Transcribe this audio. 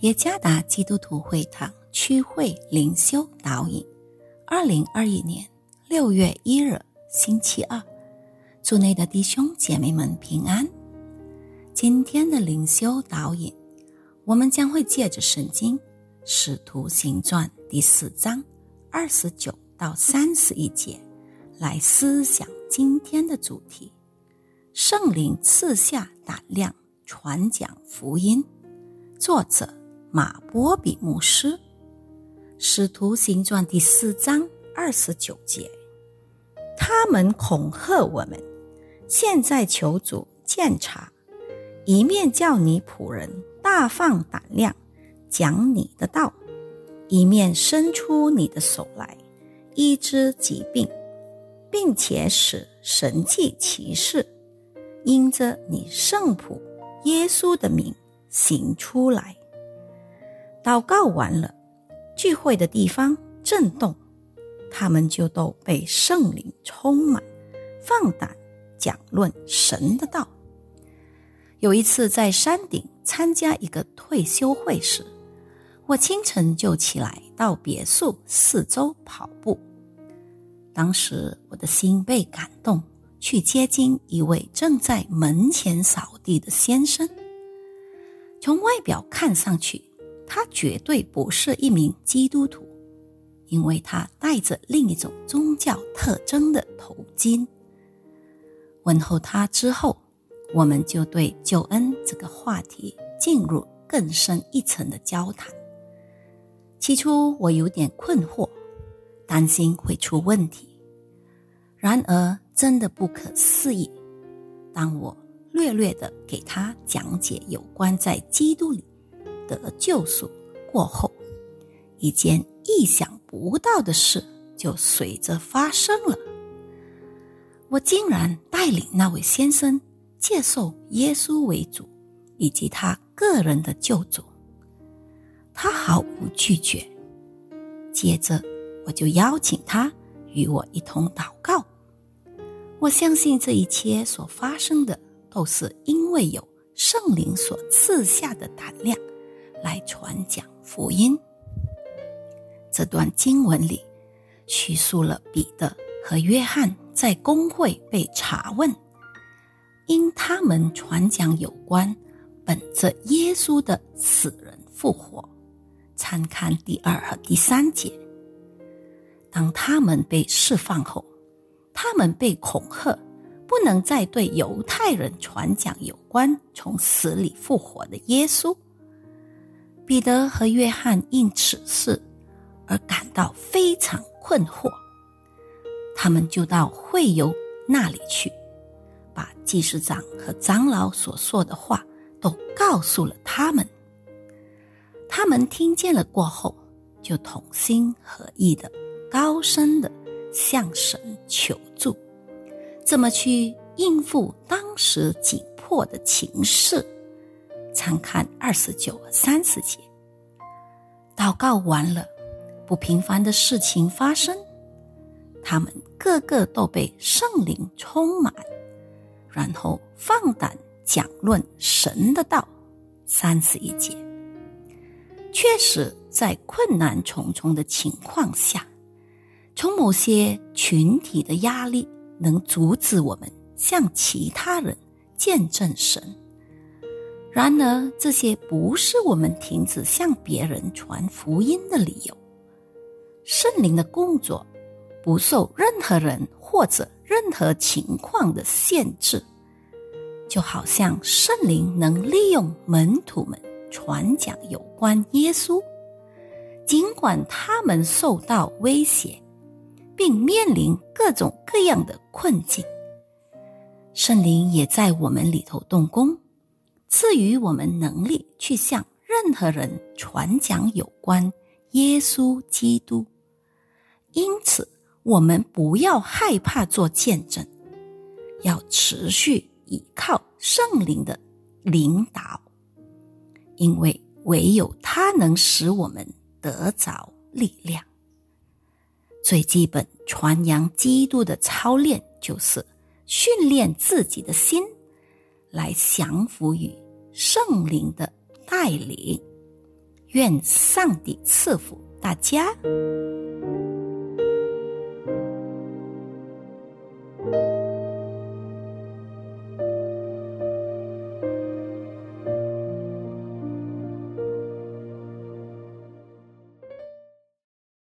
耶加达基督徒会堂区会灵修导引，二零二一年六月一日星期二，祝内的弟兄姐妹们平安。今天的灵修导引，我们将会借着圣经《使徒行传》第四章二十九到三十一节来思想今天的主题：圣灵赐下胆量传讲福音。作者。马波比牧师，《使徒行传》第四章二十九节，他们恐吓我们，现在求主鉴察，一面叫你仆人大放胆量讲你的道，一面伸出你的手来医治疾病，并且使神迹奇事因着你圣仆耶稣的名行出来。祷告完了，聚会的地方震动，他们就都被圣灵充满，放胆讲论神的道。有一次在山顶参加一个退休会时，我清晨就起来到别墅四周跑步。当时我的心被感动，去接近一位正在门前扫地的先生。从外表看上去。他绝对不是一名基督徒，因为他戴着另一种宗教特征的头巾。问候他之后，我们就对救恩这个话题进入更深一层的交谈。起初我有点困惑，担心会出问题。然而真的不可思议，当我略略的给他讲解有关在基督里。得救赎过后，一件意想不到的事就随着发生了。我竟然带领那位先生接受耶稣为主，以及他个人的救主。他毫无拒绝。接着，我就邀请他与我一同祷告。我相信这一切所发生的，都是因为有圣灵所赐下的胆量。来传讲福音。这段经文里叙述了彼得和约翰在公会被查问，因他们传讲有关本着耶稣的死人复活。参看第二和第三节。当他们被释放后，他们被恐吓，不能再对犹太人传讲有关从死里复活的耶稣。彼得和约翰因此事而感到非常困惑，他们就到会友那里去，把祭司长和长老所说的话都告诉了他们。他们听见了过后，就同心合意的、高声的向神求助，怎么去应付当时紧迫的情势。参看二十九三十节。祷告完了，不平凡的事情发生，他们个个都被圣灵充满，然后放胆讲论神的道。三十一节，确实在困难重重的情况下，从某些群体的压力能阻止我们向其他人见证神。然而，这些不是我们停止向别人传福音的理由。圣灵的工作不受任何人或者任何情况的限制，就好像圣灵能利用门徒们传讲有关耶稣，尽管他们受到威胁，并面临各种各样的困境，圣灵也在我们里头动工。赐予我们能力去向任何人传讲有关耶稣基督，因此我们不要害怕做见证，要持续依靠圣灵的领导，因为唯有他能使我们得着力量。最基本传扬基督的操练，就是训练自己的心。来降服于圣灵的带领，愿上帝赐福大家。